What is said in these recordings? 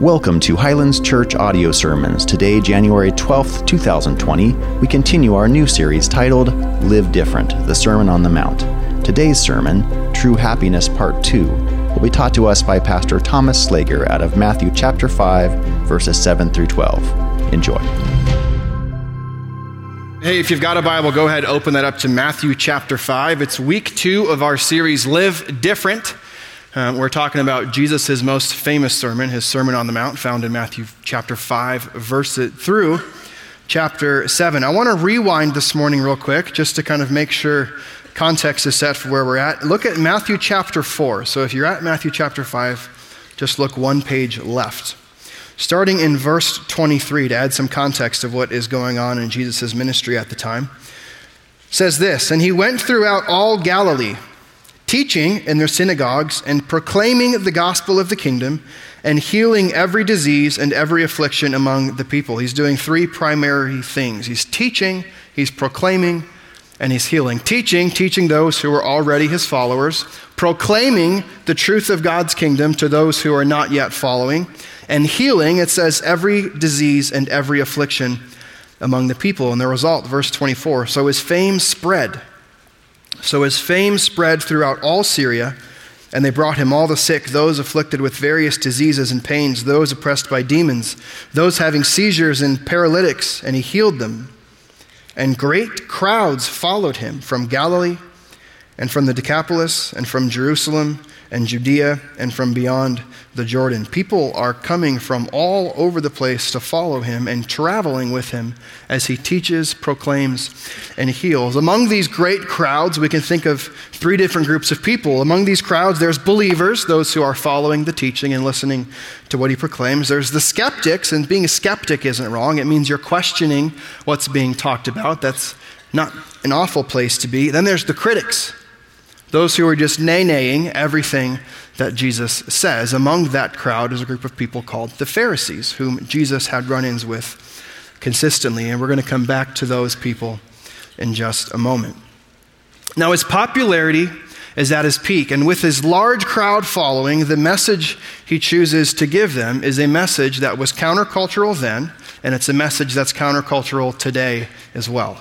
Welcome to Highlands Church Audio Sermons. Today, January 12th, 2020, we continue our new series titled Live Different The Sermon on the Mount. Today's sermon, True Happiness Part 2, will be taught to us by Pastor Thomas Slager out of Matthew chapter 5, verses 7 through 12. Enjoy. Hey, if you've got a Bible, go ahead, and open that up to Matthew chapter 5. It's week two of our series, Live Different. Um, we're talking about Jesus' most famous sermon, his Sermon on the Mount, found in Matthew chapter 5, verse through chapter 7. I want to rewind this morning real quick just to kind of make sure context is set for where we're at. Look at Matthew chapter 4. So if you're at Matthew chapter 5, just look one page left. Starting in verse 23 to add some context of what is going on in Jesus' ministry at the time, says this And he went throughout all Galilee teaching in their synagogues and proclaiming the gospel of the kingdom and healing every disease and every affliction among the people. He's doing three primary things he's teaching, he's proclaiming, and he's healing. Teaching, teaching those who are already his followers, proclaiming the truth of God's kingdom to those who are not yet following, and healing, it says, every disease and every affliction among the people. And the result, verse 24 so his fame spread so his fame spread throughout all Syria, and they brought him all the sick, those afflicted with various diseases and pains, those oppressed by demons, those having seizures and paralytics, and he healed them. And great crowds followed him from Galilee and from the Decapolis and from Jerusalem and Judea and from beyond the Jordan. People are coming from all over the place to follow him and traveling with him as he teaches, proclaims, and heals. Among these great crowds, we can think of three different groups of people. Among these crowds, there's believers, those who are following the teaching and listening to what he proclaims. There's the skeptics, and being a skeptic isn't wrong. It means you're questioning what's being talked about. That's not an awful place to be. Then there's the critics those who are just nay naying everything that Jesus says. Among that crowd is a group of people called the Pharisees, whom Jesus had run ins with consistently. And we're going to come back to those people in just a moment. Now, his popularity is at his peak, and with his large crowd following, the message he chooses to give them is a message that was countercultural then, and it's a message that's countercultural today as well.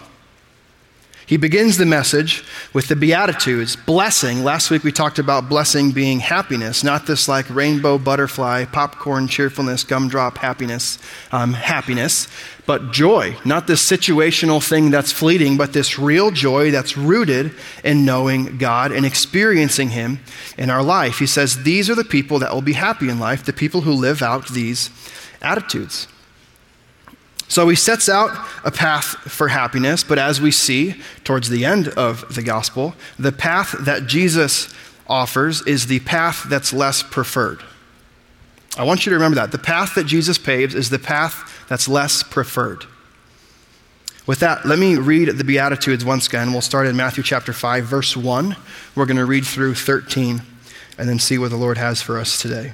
He begins the message with the Beatitudes, blessing. Last week we talked about blessing being happiness, not this like rainbow butterfly, popcorn, cheerfulness, gumdrop happiness, um, happiness, but joy, not this situational thing that's fleeting, but this real joy that's rooted in knowing God and experiencing Him in our life. He says, These are the people that will be happy in life, the people who live out these attitudes. So he sets out a path for happiness, but as we see towards the end of the gospel, the path that Jesus offers is the path that's less preferred. I want you to remember that. The path that Jesus paves is the path that's less preferred. With that, let me read the Beatitudes once again. We'll start in Matthew chapter 5, verse 1. We're going to read through 13 and then see what the Lord has for us today.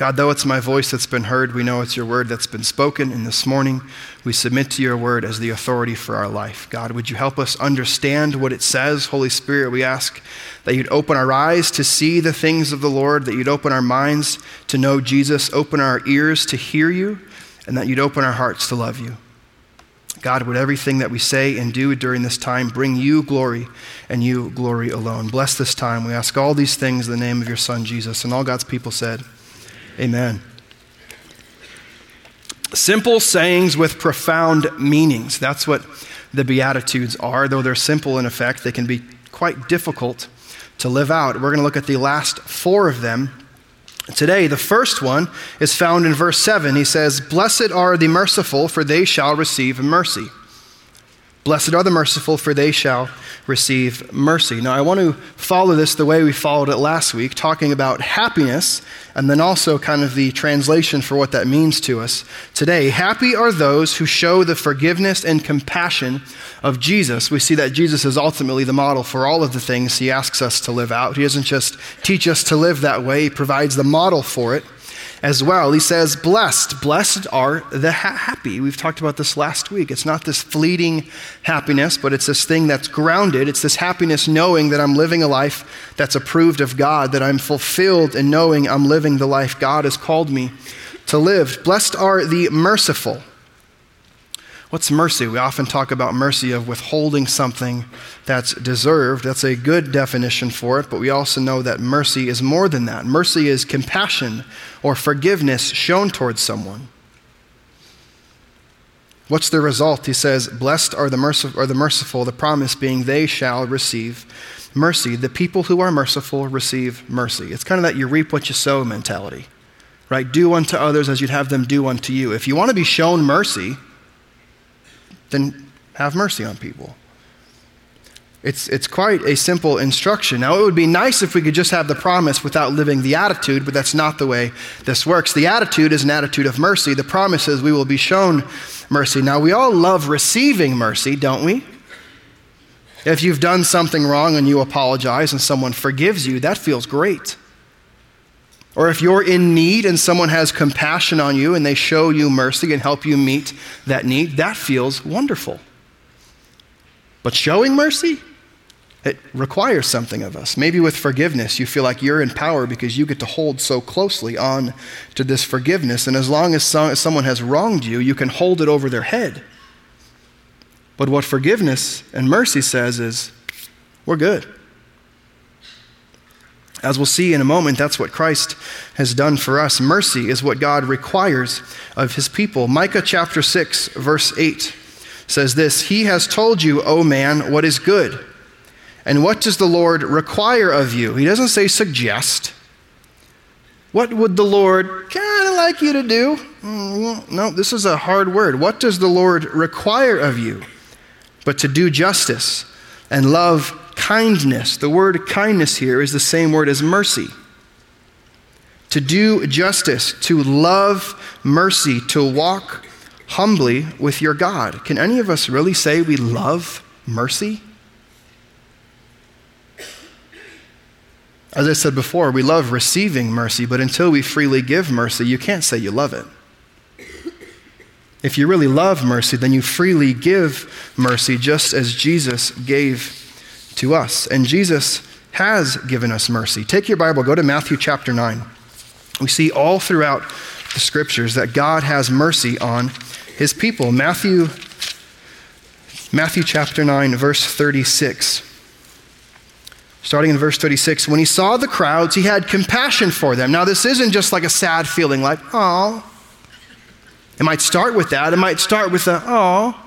God, though it's my voice that's been heard, we know it's your word that's been spoken. And this morning, we submit to your word as the authority for our life. God, would you help us understand what it says? Holy Spirit, we ask that you'd open our eyes to see the things of the Lord, that you'd open our minds to know Jesus, open our ears to hear you, and that you'd open our hearts to love you. God, would everything that we say and do during this time bring you glory and you glory alone. Bless this time. We ask all these things in the name of your Son, Jesus. And all God's people said, Amen. Simple sayings with profound meanings. That's what the Beatitudes are. Though they're simple in effect, they can be quite difficult to live out. We're going to look at the last four of them today. The first one is found in verse 7. He says, Blessed are the merciful, for they shall receive mercy. Blessed are the merciful, for they shall receive mercy. Now, I want to follow this the way we followed it last week, talking about happiness, and then also kind of the translation for what that means to us today. Happy are those who show the forgiveness and compassion of Jesus. We see that Jesus is ultimately the model for all of the things he asks us to live out. He doesn't just teach us to live that way, he provides the model for it as well. He says, Blessed, blessed are the ha- happy. We've talked about this last week. It's not this fleeting happiness, but it's this thing that's grounded. It's this happiness knowing that I'm living a life that's approved of God, that I'm fulfilled in knowing I'm living the life God has called me to live. Blessed are the merciful. What's mercy? We often talk about mercy of withholding something that's deserved. That's a good definition for it, but we also know that mercy is more than that. Mercy is compassion or forgiveness shown towards someone. What's the result? He says, Blessed are the, merciful, are the merciful, the promise being they shall receive mercy. The people who are merciful receive mercy. It's kind of that you reap what you sow mentality, right? Do unto others as you'd have them do unto you. If you want to be shown mercy, then have mercy on people. It's, it's quite a simple instruction. Now, it would be nice if we could just have the promise without living the attitude, but that's not the way this works. The attitude is an attitude of mercy. The promise is we will be shown mercy. Now, we all love receiving mercy, don't we? If you've done something wrong and you apologize and someone forgives you, that feels great. Or if you're in need and someone has compassion on you and they show you mercy and help you meet that need, that feels wonderful. But showing mercy, it requires something of us. Maybe with forgiveness, you feel like you're in power because you get to hold so closely on to this forgiveness. And as long as someone has wronged you, you can hold it over their head. But what forgiveness and mercy says is, we're good. As we'll see in a moment, that's what Christ has done for us. Mercy is what God requires of his people. Micah chapter 6, verse 8 says this He has told you, O man, what is good. And what does the Lord require of you? He doesn't say suggest. What would the Lord kind of like you to do? Mm, no, this is a hard word. What does the Lord require of you? But to do justice and love kindness. The word kindness here is the same word as mercy. To do justice, to love mercy, to walk humbly with your God. Can any of us really say we love mercy? As I said before, we love receiving mercy, but until we freely give mercy, you can't say you love it. If you really love mercy, then you freely give mercy just as Jesus gave to us. And Jesus has given us mercy. Take your Bible, go to Matthew chapter 9. We see all throughout the scriptures that God has mercy on his people. Matthew Matthew chapter 9 verse 36. Starting in verse 36, when he saw the crowds, he had compassion for them. Now, this isn't just like a sad feeling, like, oh. It might start with that. It might start with a, oh.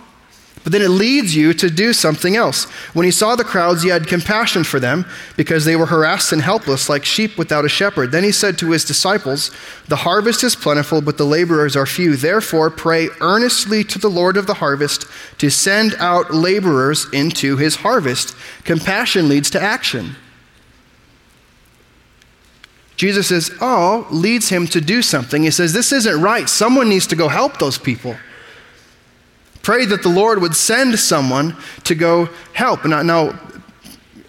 But then it leads you to do something else. When he saw the crowds, he had compassion for them because they were harassed and helpless like sheep without a shepherd. Then he said to his disciples, The harvest is plentiful, but the laborers are few. Therefore, pray earnestly to the Lord of the harvest to send out laborers into his harvest. Compassion leads to action. Jesus' oh leads him to do something. He says, This isn't right. Someone needs to go help those people. Pray that the Lord would send someone to go help. Now, now,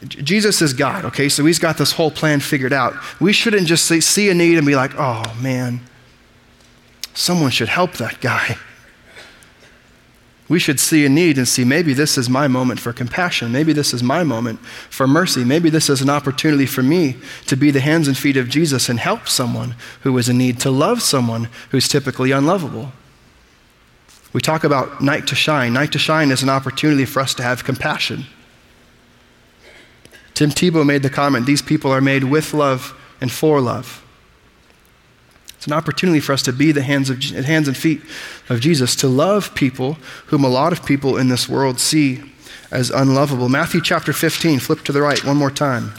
Jesus is God, okay? So he's got this whole plan figured out. We shouldn't just see, see a need and be like, oh man, someone should help that guy. We should see a need and see maybe this is my moment for compassion. Maybe this is my moment for mercy. Maybe this is an opportunity for me to be the hands and feet of Jesus and help someone who is in need, to love someone who's typically unlovable. We talk about night to shine. Night to shine is an opportunity for us to have compassion. Tim Tebow made the comment these people are made with love and for love. It's an opportunity for us to be the hands, of, hands and feet of Jesus, to love people whom a lot of people in this world see as unlovable. Matthew chapter 15, flip to the right one more time.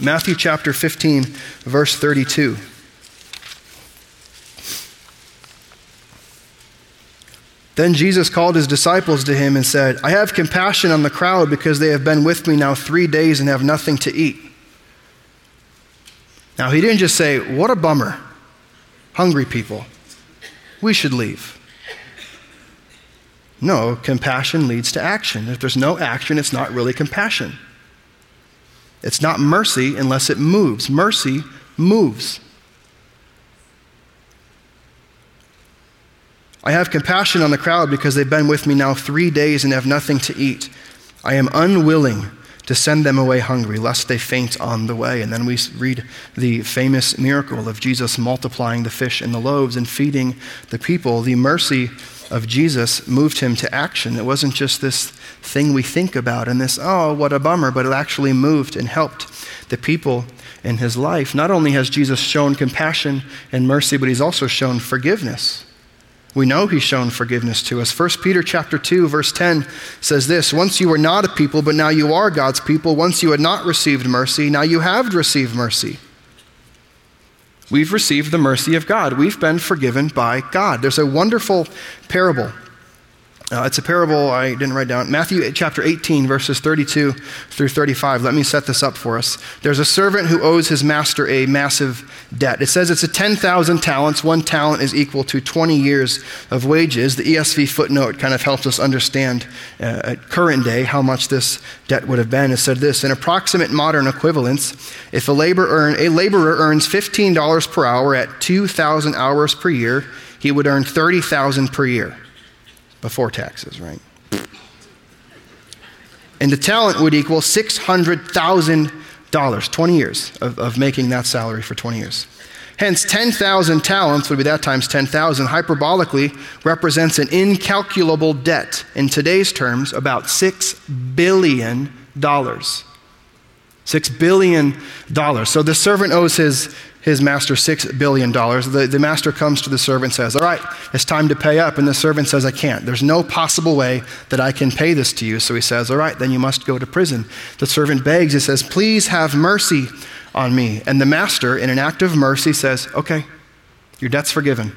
Matthew chapter 15, verse 32. Then Jesus called his disciples to him and said, I have compassion on the crowd because they have been with me now three days and have nothing to eat. Now, he didn't just say, What a bummer. Hungry people. We should leave. No, compassion leads to action. If there's no action, it's not really compassion. It's not mercy unless it moves. Mercy moves. I have compassion on the crowd because they've been with me now three days and have nothing to eat. I am unwilling to send them away hungry, lest they faint on the way. And then we read the famous miracle of Jesus multiplying the fish and the loaves and feeding the people. The mercy of Jesus moved him to action. It wasn't just this thing we think about and this, oh, what a bummer, but it actually moved and helped the people in his life. Not only has Jesus shown compassion and mercy, but he's also shown forgiveness. We know he's shown forgiveness to us. 1 Peter chapter 2 verse 10 says this, once you were not a people but now you are God's people, once you had not received mercy, now you have received mercy. We've received the mercy of God. We've been forgiven by God. There's a wonderful parable uh, it's a parable I didn't write down. Matthew chapter 18, verses 32 through 35. Let me set this up for us. There's a servant who owes his master a massive debt. It says it's a 10,000 talents. One talent is equal to 20 years of wages. The ESV footnote kind of helps us understand uh, at current day how much this debt would have been. It said this In approximate modern equivalence, if a, labor earn, a laborer earns $15 per hour at 2,000 hours per year, he would earn 30,000 per year before taxes, right? And the talent would equal $600,000, 20 years of, of making that salary for 20 years. Hence, 10,000 talents would be that times 10,000, hyperbolically represents an incalculable debt. In today's terms, about $6 billion. $6 billion. So the servant owes his his master $6 billion. The, the master comes to the servant and says, All right, it's time to pay up. And the servant says, I can't. There's no possible way that I can pay this to you. So he says, All right, then you must go to prison. The servant begs, he says, Please have mercy on me. And the master, in an act of mercy, says, Okay, your debt's forgiven.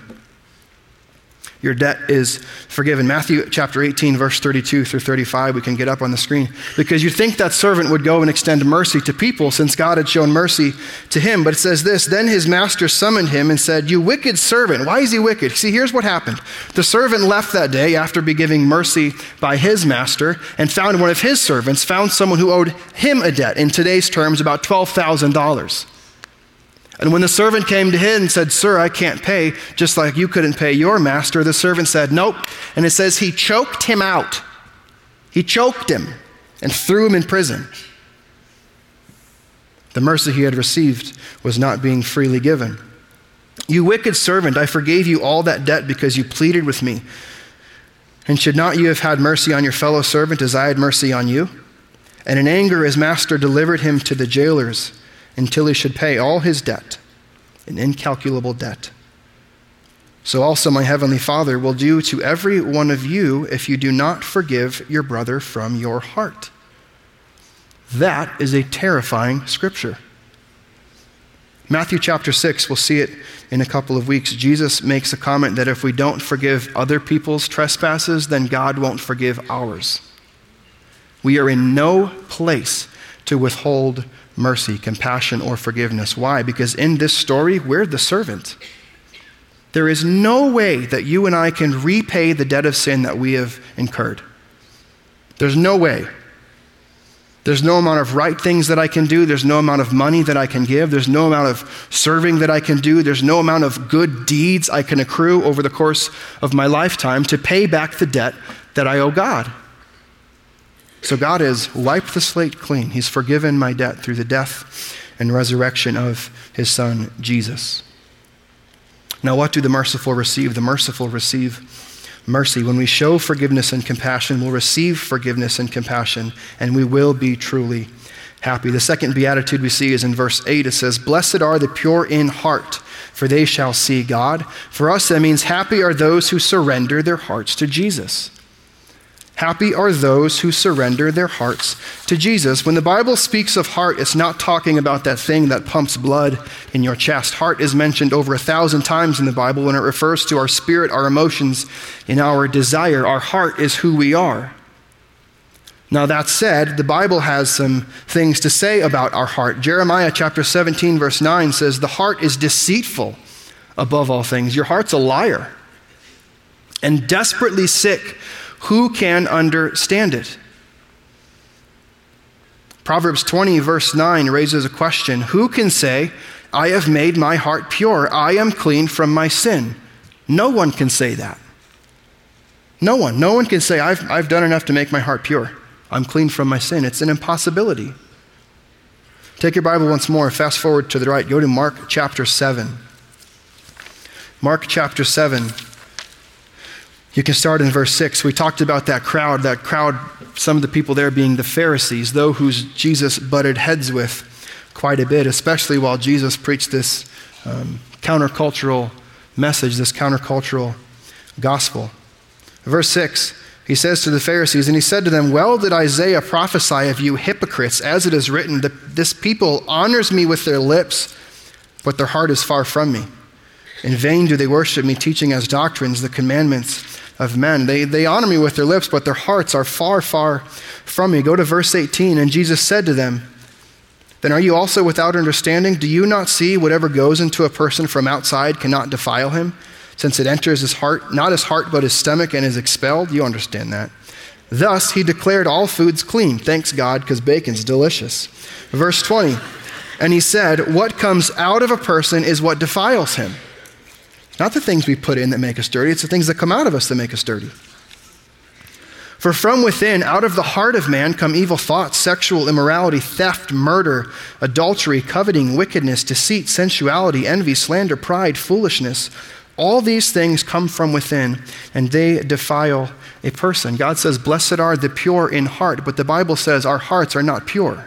Your debt is forgiven. Matthew chapter 18, verse 32 through 35, we can get up on the screen. Because you think that servant would go and extend mercy to people since God had shown mercy to him. But it says this Then his master summoned him and said, You wicked servant. Why is he wicked? See, here's what happened. The servant left that day after be giving mercy by his master and found one of his servants, found someone who owed him a debt, in today's terms, about $12,000. And when the servant came to him and said, Sir, I can't pay, just like you couldn't pay your master, the servant said, Nope. And it says he choked him out. He choked him and threw him in prison. The mercy he had received was not being freely given. You wicked servant, I forgave you all that debt because you pleaded with me. And should not you have had mercy on your fellow servant as I had mercy on you? And in anger, his master delivered him to the jailers until he should pay all his debt, an incalculable debt. So also my heavenly Father will do to every one of you if you do not forgive your brother from your heart. That is a terrifying scripture. Matthew chapter 6, we'll see it in a couple of weeks. Jesus makes a comment that if we don't forgive other people's trespasses, then God won't forgive ours. We are in no place to withhold mercy, compassion, or forgiveness. Why? Because in this story, we're the servant. There is no way that you and I can repay the debt of sin that we have incurred. There's no way. There's no amount of right things that I can do. There's no amount of money that I can give. There's no amount of serving that I can do. There's no amount of good deeds I can accrue over the course of my lifetime to pay back the debt that I owe God. So God has wiped the slate clean. He's forgiven my debt through the death and resurrection of his son, Jesus. Now, what do the merciful receive? The merciful receive mercy. When we show forgiveness and compassion, we'll receive forgiveness and compassion, and we will be truly happy. The second beatitude we see is in verse 8. It says, Blessed are the pure in heart, for they shall see God. For us, that means happy are those who surrender their hearts to Jesus. Happy are those who surrender their hearts to Jesus. When the Bible speaks of heart, it's not talking about that thing that pumps blood in your chest. Heart is mentioned over a thousand times in the Bible when it refers to our spirit, our emotions, and our desire. Our heart is who we are. Now, that said, the Bible has some things to say about our heart. Jeremiah chapter 17, verse 9 says, The heart is deceitful above all things. Your heart's a liar and desperately sick. Who can understand it? Proverbs 20, verse 9 raises a question Who can say, I have made my heart pure, I am clean from my sin? No one can say that. No one. No one can say, I've, I've done enough to make my heart pure. I'm clean from my sin. It's an impossibility. Take your Bible once more, fast forward to the right, go to Mark chapter 7. Mark chapter 7. You can start in verse 6. We talked about that crowd, that crowd, some of the people there being the Pharisees, those whose Jesus butted heads with quite a bit, especially while Jesus preached this um, countercultural message, this countercultural gospel. Verse 6, he says to the Pharisees, and he said to them, Well did Isaiah prophesy of you hypocrites, as it is written, this people honors me with their lips, but their heart is far from me. In vain do they worship me, teaching as doctrines the commandments of men. They, they honor me with their lips, but their hearts are far, far from me. Go to verse 18. And Jesus said to them, Then are you also without understanding? Do you not see whatever goes into a person from outside cannot defile him, since it enters his heart, not his heart, but his stomach, and is expelled? You understand that. Thus he declared all foods clean. Thanks God, because bacon's delicious. Verse 20. And he said, What comes out of a person is what defiles him. Not the things we put in that make us dirty, it's the things that come out of us that make us dirty. For from within, out of the heart of man, come evil thoughts, sexual immorality, theft, murder, adultery, coveting, wickedness, deceit, sensuality, envy, slander, pride, foolishness. All these things come from within, and they defile a person. God says, Blessed are the pure in heart, but the Bible says our hearts are not pure.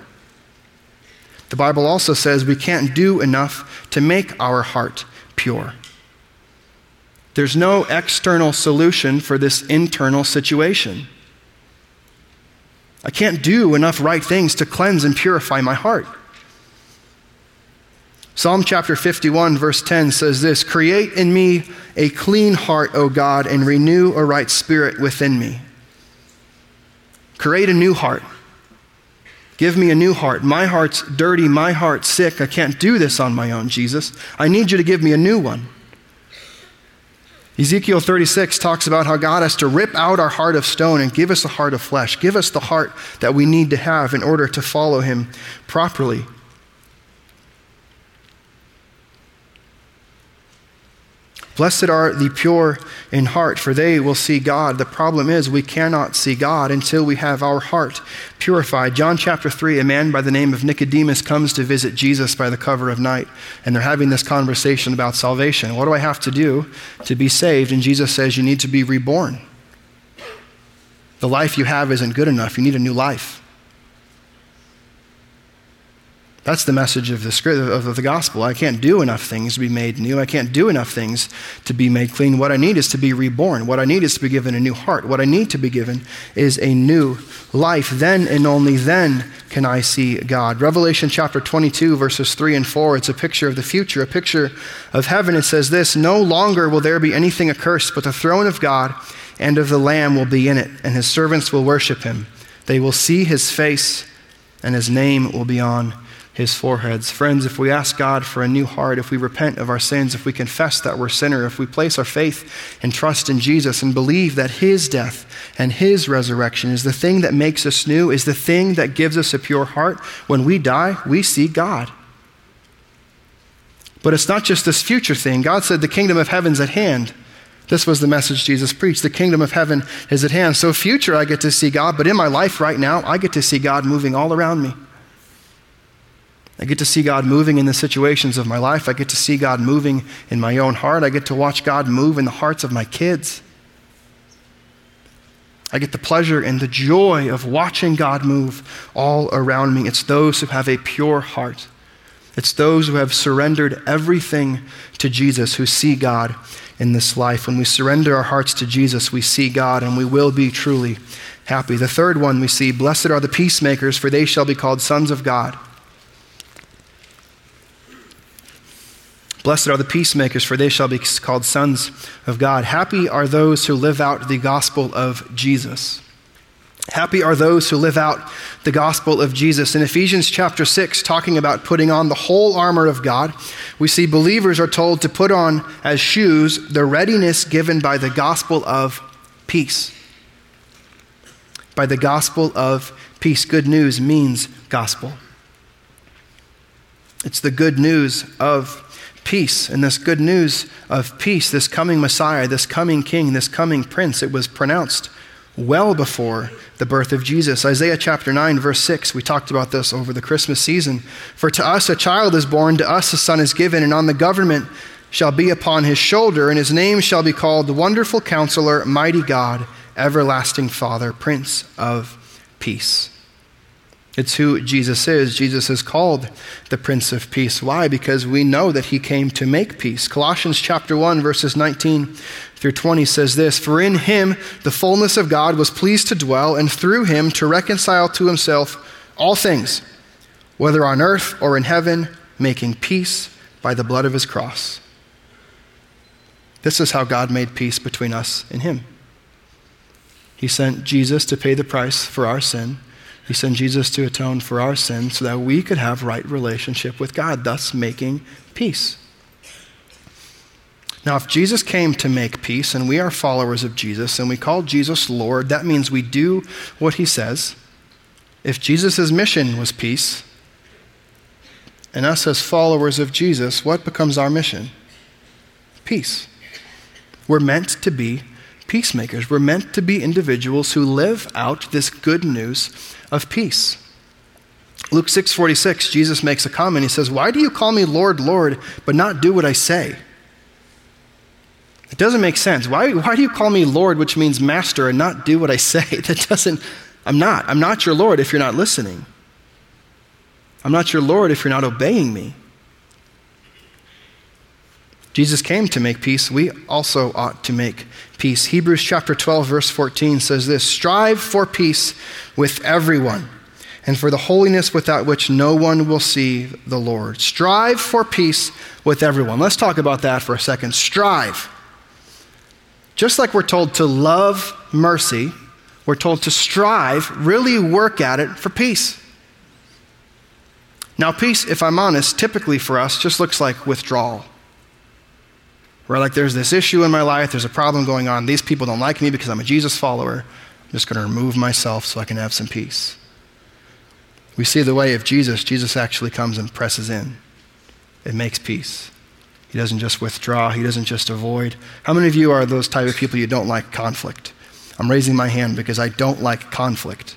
The Bible also says we can't do enough to make our heart pure. There's no external solution for this internal situation. I can't do enough right things to cleanse and purify my heart. Psalm chapter 51, verse 10 says this Create in me a clean heart, O God, and renew a right spirit within me. Create a new heart. Give me a new heart. My heart's dirty. My heart's sick. I can't do this on my own, Jesus. I need you to give me a new one. Ezekiel 36 talks about how God has to rip out our heart of stone and give us a heart of flesh. Give us the heart that we need to have in order to follow Him properly. Blessed are the pure in heart, for they will see God. The problem is, we cannot see God until we have our heart purified. John chapter 3, a man by the name of Nicodemus comes to visit Jesus by the cover of night, and they're having this conversation about salvation. What do I have to do to be saved? And Jesus says, You need to be reborn. The life you have isn't good enough, you need a new life. That's the message of the, of the gospel. I can't do enough things to be made new. I can't do enough things to be made clean. What I need is to be reborn. What I need is to be given a new heart. What I need to be given is a new life. Then and only then can I see God. Revelation chapter 22, verses 3 and 4, it's a picture of the future, a picture of heaven. It says this No longer will there be anything accursed, but the throne of God and of the Lamb will be in it, and his servants will worship him. They will see his face, and his name will be on his foreheads. Friends, if we ask God for a new heart, if we repent of our sins, if we confess that we're sinner, if we place our faith and trust in Jesus and believe that his death and his resurrection is the thing that makes us new, is the thing that gives us a pure heart, when we die, we see God. But it's not just this future thing. God said the kingdom of heaven's at hand. This was the message Jesus preached. The kingdom of heaven is at hand. So, future, I get to see God, but in my life right now, I get to see God moving all around me. I get to see God moving in the situations of my life. I get to see God moving in my own heart. I get to watch God move in the hearts of my kids. I get the pleasure and the joy of watching God move all around me. It's those who have a pure heart It's those who have surrendered everything to Jesus who see God in this life. When we surrender our hearts to Jesus, we see God and we will be truly happy. The third one we see Blessed are the peacemakers, for they shall be called sons of God. Blessed are the peacemakers, for they shall be called sons of God. Happy are those who live out the gospel of Jesus. Happy are those who live out the gospel of Jesus. In Ephesians chapter 6, talking about putting on the whole armor of God, we see believers are told to put on as shoes the readiness given by the gospel of peace. By the gospel of peace. Good news means gospel. It's the good news of peace. And this good news of peace, this coming Messiah, this coming King, this coming Prince, it was pronounced well before the birth of Jesus. Isaiah chapter 9, verse 6, we talked about this over the Christmas season. For to us a child is born, to us a son is given, and on the government shall be upon his shoulder, and his name shall be called the Wonderful Counselor, Mighty God, Everlasting Father, Prince of Peace. It's who Jesus is. Jesus is called the Prince of Peace. Why? Because we know that he came to make peace. Colossians chapter 1 verses 19 through 20 says this, "For in him the fullness of God was pleased to dwell and through him to reconcile to himself all things, whether on earth or in heaven, making peace by the blood of his cross." This is how God made peace between us and him. He sent Jesus to pay the price for our sin he sent Jesus to atone for our sins so that we could have right relationship with God, thus making peace. Now, if Jesus came to make peace and we are followers of Jesus and we call Jesus Lord, that means we do what he says. If Jesus' mission was peace, and us as followers of Jesus, what becomes our mission? Peace. We're meant to be peacemakers. We're meant to be individuals who live out this good news of peace. Luke 6:46, Jesus makes a comment. He says, "Why do you call me Lord, Lord, but not do what I say?" It doesn't make sense. Why, why do you call me Lord, which means master, and not do what I say? That doesn't, I'm not. I'm not your Lord if you're not listening. I'm not your Lord if you're not obeying me. Jesus came to make peace. We also ought to make peace. Hebrews chapter 12, verse 14 says this Strive for peace with everyone and for the holiness without which no one will see the Lord. Strive for peace with everyone. Let's talk about that for a second. Strive. Just like we're told to love mercy, we're told to strive, really work at it for peace. Now, peace, if I'm honest, typically for us just looks like withdrawal. Where, like, there's this issue in my life, there's a problem going on, these people don't like me because I'm a Jesus follower. I'm just going to remove myself so I can have some peace. We see the way of Jesus. Jesus actually comes and presses in, it makes peace. He doesn't just withdraw, he doesn't just avoid. How many of you are those type of people you don't like conflict? I'm raising my hand because I don't like conflict.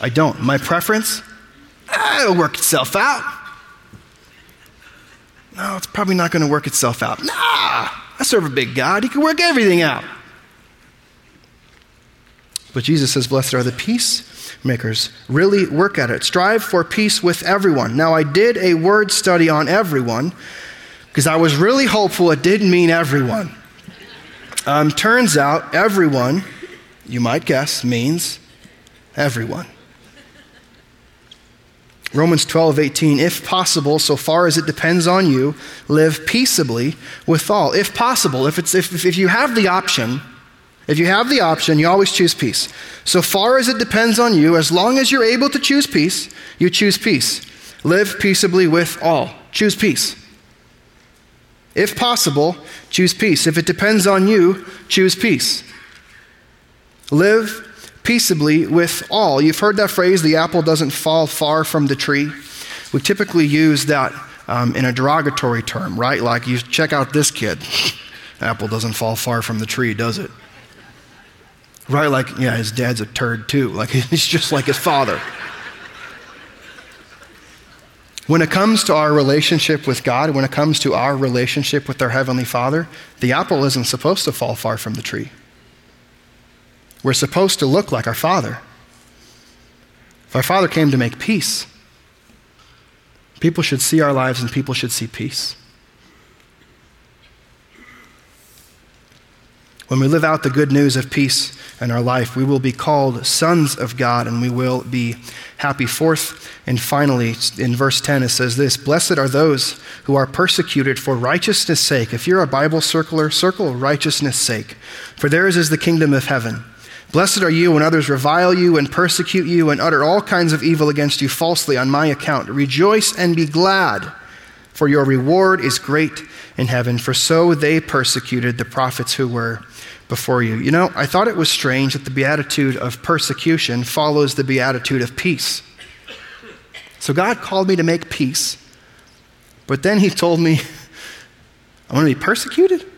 I don't. My preference? Ah, it'll work itself out. No, it's probably not going to work itself out. Nah, I serve a big God. He can work everything out. But Jesus says, Blessed are the peacemakers. Really work at it. Strive for peace with everyone. Now, I did a word study on everyone because I was really hopeful it didn't mean everyone. Um, turns out, everyone, you might guess, means everyone. Romans 12, 18, if possible, so far as it depends on you, live peaceably with all. If possible, if, it's, if, if you have the option, if you have the option, you always choose peace. So far as it depends on you, as long as you're able to choose peace, you choose peace. Live peaceably with all. Choose peace. If possible, choose peace. If it depends on you, choose peace. Live peaceably with all. You've heard that phrase, the apple doesn't fall far from the tree. We typically use that um, in a derogatory term, right? Like, you check out this kid. apple doesn't fall far from the tree, does it? Right? Like, yeah, his dad's a turd too. Like, he's just like his father. When it comes to our relationship with God, when it comes to our relationship with our Heavenly Father, the apple isn't supposed to fall far from the tree. We're supposed to look like our Father. If our Father came to make peace, People should see our lives and people should see peace. When we live out the good news of peace in our life, we will be called sons of God and we will be happy. Fourth and finally, in verse 10, it says this Blessed are those who are persecuted for righteousness' sake. If you're a Bible circler, circle righteousness' sake, for theirs is the kingdom of heaven. Blessed are you when others revile you and persecute you and utter all kinds of evil against you falsely on my account. Rejoice and be glad, for your reward is great in heaven, for so they persecuted the prophets who were before you. You know, I thought it was strange that the beatitude of persecution follows the beatitude of peace. So God called me to make peace, but then He told me, I'm going to be persecuted?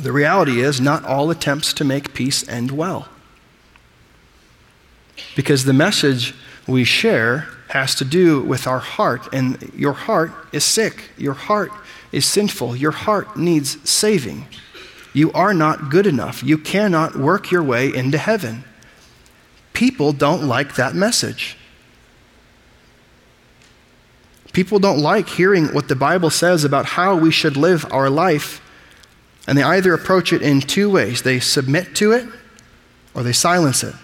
The reality is, not all attempts to make peace end well. Because the message we share has to do with our heart, and your heart is sick. Your heart is sinful. Your heart needs saving. You are not good enough. You cannot work your way into heaven. People don't like that message. People don't like hearing what the Bible says about how we should live our life, and they either approach it in two ways they submit to it or they silence it.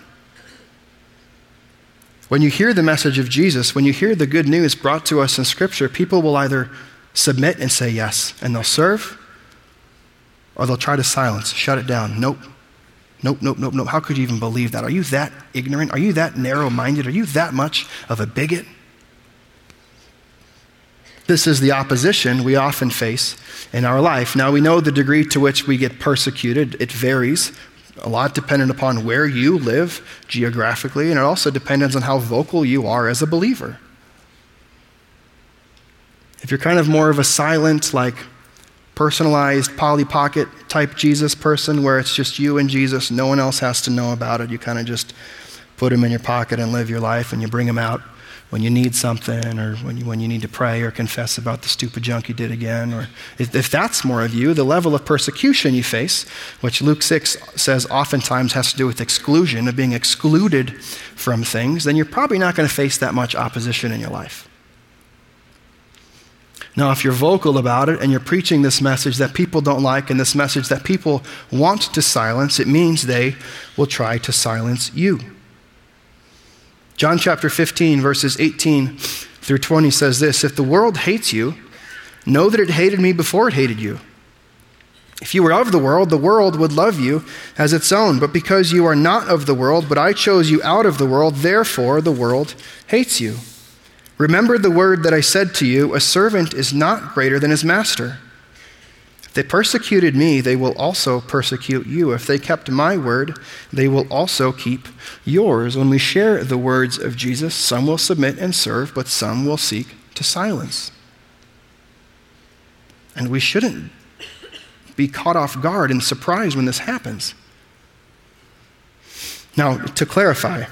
When you hear the message of Jesus, when you hear the good news brought to us in Scripture, people will either submit and say yes, and they'll serve, or they'll try to silence, shut it down. Nope. Nope, nope, nope, nope. How could you even believe that? Are you that ignorant? Are you that narrow minded? Are you that much of a bigot? This is the opposition we often face in our life. Now, we know the degree to which we get persecuted, it varies. A lot dependent upon where you live geographically, and it also depends on how vocal you are as a believer. If you're kind of more of a silent, like personalized Polly Pocket type Jesus person where it's just you and Jesus, no one else has to know about it, you kind of just put him in your pocket and live your life and you bring him out when you need something or when you, when you need to pray or confess about the stupid junk you did again. Or if, if that's more of you, the level of persecution you face, which Luke 6 says oftentimes has to do with exclusion, of being excluded from things, then you're probably not going to face that much opposition in your life. Now, if you're vocal about it and you're preaching this message that people don't like and this message that people want to silence, it means they will try to silence you. John chapter 15, verses 18 through 20 says this If the world hates you, know that it hated me before it hated you. If you were of the world, the world would love you as its own. But because you are not of the world, but I chose you out of the world, therefore the world hates you. Remember the word that I said to you a servant is not greater than his master. They persecuted me, they will also persecute you. If they kept my word, they will also keep yours. When we share the words of Jesus, some will submit and serve, but some will seek to silence. And we shouldn't be caught off guard and surprised when this happens. Now, to clarify,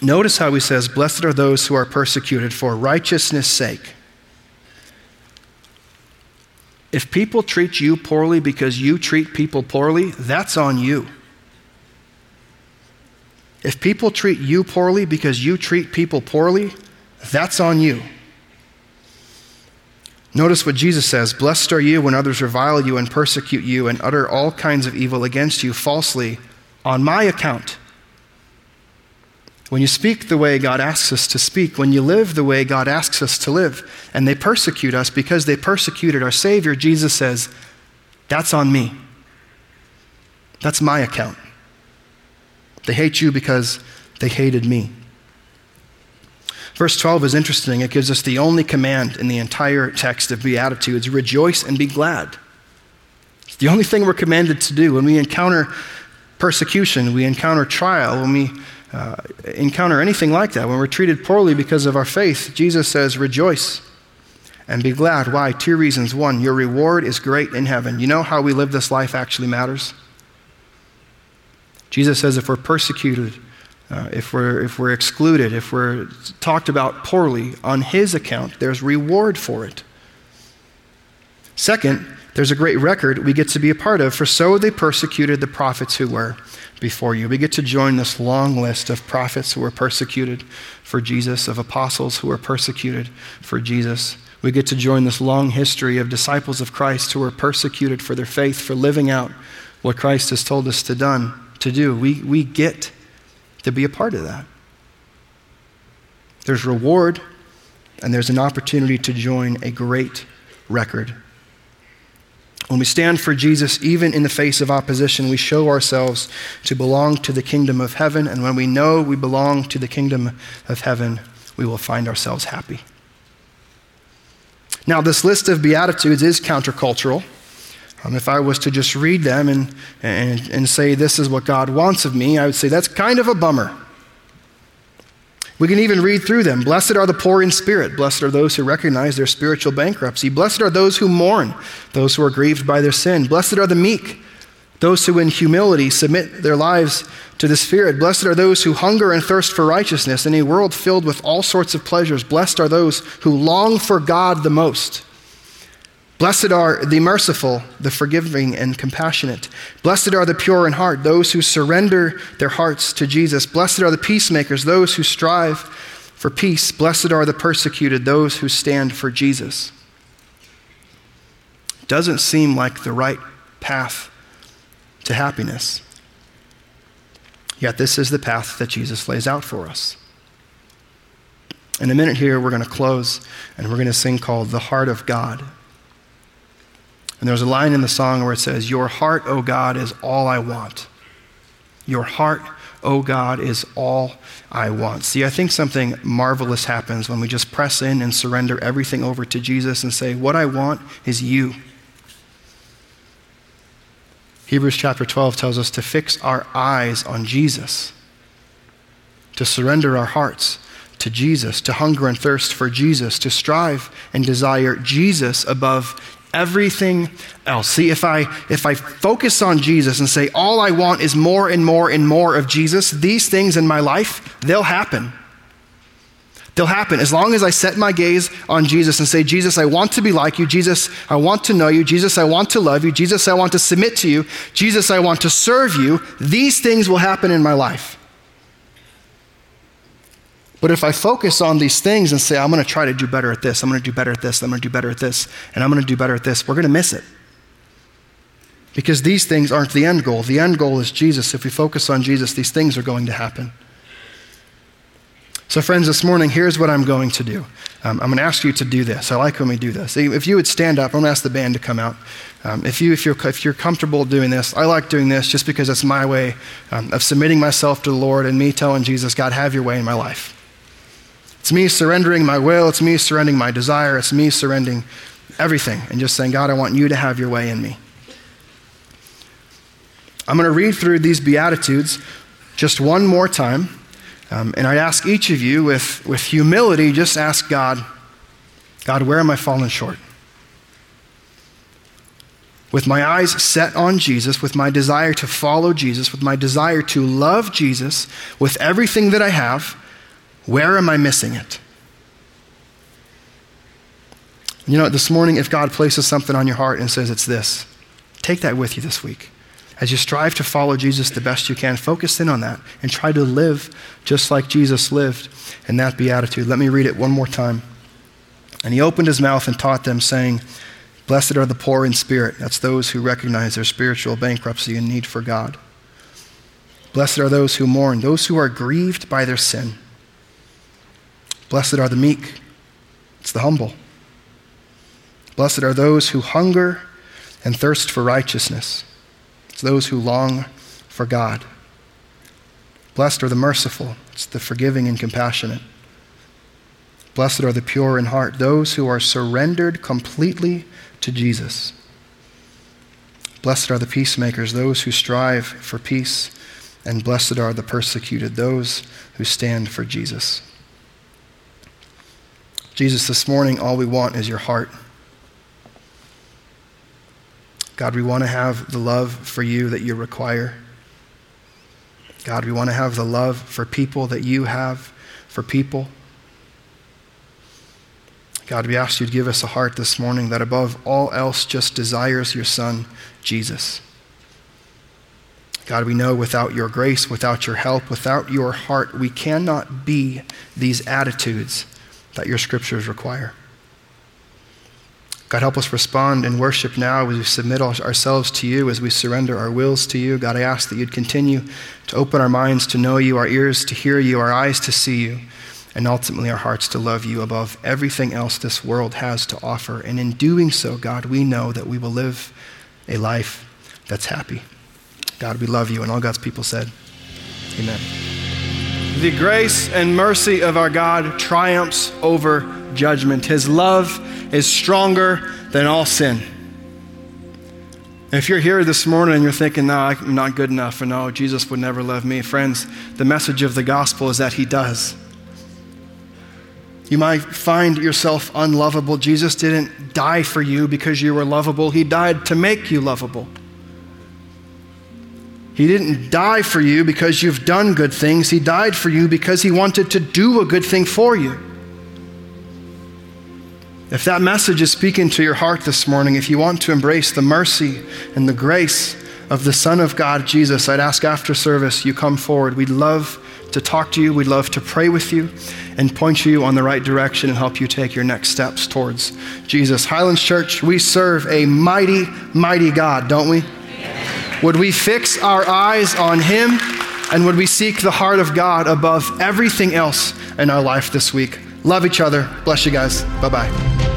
Notice how he says, Blessed are those who are persecuted for righteousness' sake. If people treat you poorly because you treat people poorly, that's on you. If people treat you poorly because you treat people poorly, that's on you. Notice what Jesus says Blessed are you when others revile you and persecute you and utter all kinds of evil against you falsely on my account. When you speak the way God asks us to speak, when you live the way God asks us to live, and they persecute us because they persecuted our Savior, Jesus says, That's on me. That's my account. They hate you because they hated me. Verse 12 is interesting. It gives us the only command in the entire text of Beatitudes rejoice and be glad. It's the only thing we're commanded to do. When we encounter persecution, we encounter trial, when we uh, encounter anything like that, when we're treated poorly because of our faith, Jesus says, Rejoice and be glad. Why? Two reasons. One, your reward is great in heaven. You know how we live this life actually matters? Jesus says if we're persecuted, uh, if, we're, if we're excluded, if we're talked about poorly on His account, there's reward for it. Second, there's a great record we get to be a part of. For so they persecuted the prophets who were before you. We get to join this long list of prophets who were persecuted for Jesus, of apostles who were persecuted for Jesus. We get to join this long history of disciples of Christ who were persecuted for their faith, for living out what Christ has told us to, done, to do. We, we get to be a part of that. There's reward, and there's an opportunity to join a great record. When we stand for Jesus, even in the face of opposition, we show ourselves to belong to the kingdom of heaven. And when we know we belong to the kingdom of heaven, we will find ourselves happy. Now, this list of Beatitudes is countercultural. Um, if I was to just read them and, and, and say, This is what God wants of me, I would say that's kind of a bummer. We can even read through them. Blessed are the poor in spirit. Blessed are those who recognize their spiritual bankruptcy. Blessed are those who mourn, those who are grieved by their sin. Blessed are the meek, those who in humility submit their lives to the Spirit. Blessed are those who hunger and thirst for righteousness in a world filled with all sorts of pleasures. Blessed are those who long for God the most. Blessed are the merciful, the forgiving, and compassionate. Blessed are the pure in heart, those who surrender their hearts to Jesus. Blessed are the peacemakers, those who strive for peace. Blessed are the persecuted, those who stand for Jesus. Doesn't seem like the right path to happiness. Yet, this is the path that Jesus lays out for us. In a minute here, we're going to close and we're going to sing called The Heart of God. And there's a line in the song where it says, Your heart, O God, is all I want. Your heart, O God, is all I want. See, I think something marvelous happens when we just press in and surrender everything over to Jesus and say, What I want is you. Hebrews chapter 12 tells us to fix our eyes on Jesus, to surrender our hearts to Jesus, to hunger and thirst for Jesus, to strive and desire Jesus above everything else. See, if I if I focus on Jesus and say all I want is more and more and more of Jesus, these things in my life, they'll happen. They'll happen as long as I set my gaze on Jesus and say, Jesus, I want to be like you. Jesus, I want to know you. Jesus, I want to love you. Jesus, I want to submit to you. Jesus, I want to serve you. These things will happen in my life. But if I focus on these things and say, I'm going to try to do better at this, I'm going to do better at this, I'm going to do better at this, and I'm going to do better at this, we're going to miss it. Because these things aren't the end goal. The end goal is Jesus. If we focus on Jesus, these things are going to happen. So, friends, this morning, here's what I'm going to do. Um, I'm going to ask you to do this. I like when we do this. If you would stand up, I'm going to ask the band to come out. Um, if, you, if, you're, if you're comfortable doing this, I like doing this just because it's my way um, of submitting myself to the Lord and me telling Jesus, God, have your way in my life. It's me surrendering my will, it's me surrendering my desire, it's me surrendering everything and just saying, God, I want you to have your way in me. I'm going to read through these Beatitudes just one more time. Um, and I ask each of you with, with humility, just ask God, God, where am I falling short? With my eyes set on Jesus, with my desire to follow Jesus, with my desire to love Jesus with everything that I have, where am I missing it? You know, this morning, if God places something on your heart and says it's this, take that with you this week. As you strive to follow Jesus the best you can, focus in on that and try to live just like Jesus lived in that beatitude. Let me read it one more time. And he opened his mouth and taught them, saying, Blessed are the poor in spirit. That's those who recognize their spiritual bankruptcy and need for God. Blessed are those who mourn, those who are grieved by their sin. Blessed are the meek. It's the humble. Blessed are those who hunger and thirst for righteousness. It's those who long for God. Blessed are the merciful. It's the forgiving and compassionate. Blessed are the pure in heart, those who are surrendered completely to Jesus. Blessed are the peacemakers, those who strive for peace. And blessed are the persecuted, those who stand for Jesus. Jesus, this morning, all we want is your heart. God, we want to have the love for you that you require. God, we want to have the love for people that you have for people. God, we ask you to give us a heart this morning that above all else just desires your Son, Jesus. God, we know without your grace, without your help, without your heart, we cannot be these attitudes that your scriptures require. God, help us respond in worship now as we submit ourselves to you, as we surrender our wills to you. God, I ask that you'd continue to open our minds to know you, our ears to hear you, our eyes to see you, and ultimately our hearts to love you above everything else this world has to offer. And in doing so, God, we know that we will live a life that's happy. God, we love you. And all God's people said, Amen. The grace and mercy of our God triumphs over judgment. His love is stronger than all sin. if you're here this morning and you're thinking, no, I'm not good enough, and no, Jesus would never love me, friends, the message of the gospel is that He does. You might find yourself unlovable. Jesus didn't die for you because you were lovable, He died to make you lovable. He didn't die for you because you've done good things. He died for you because He wanted to do a good thing for you. If that message is speaking to your heart this morning, if you want to embrace the mercy and the grace of the Son of God, Jesus, I'd ask after service you come forward. We'd love to talk to you, we'd love to pray with you and point you on the right direction and help you take your next steps towards Jesus. Highlands Church, we serve a mighty, mighty God, don't we? Would we fix our eyes on Him and would we seek the heart of God above everything else in our life this week? Love each other. Bless you guys. Bye bye.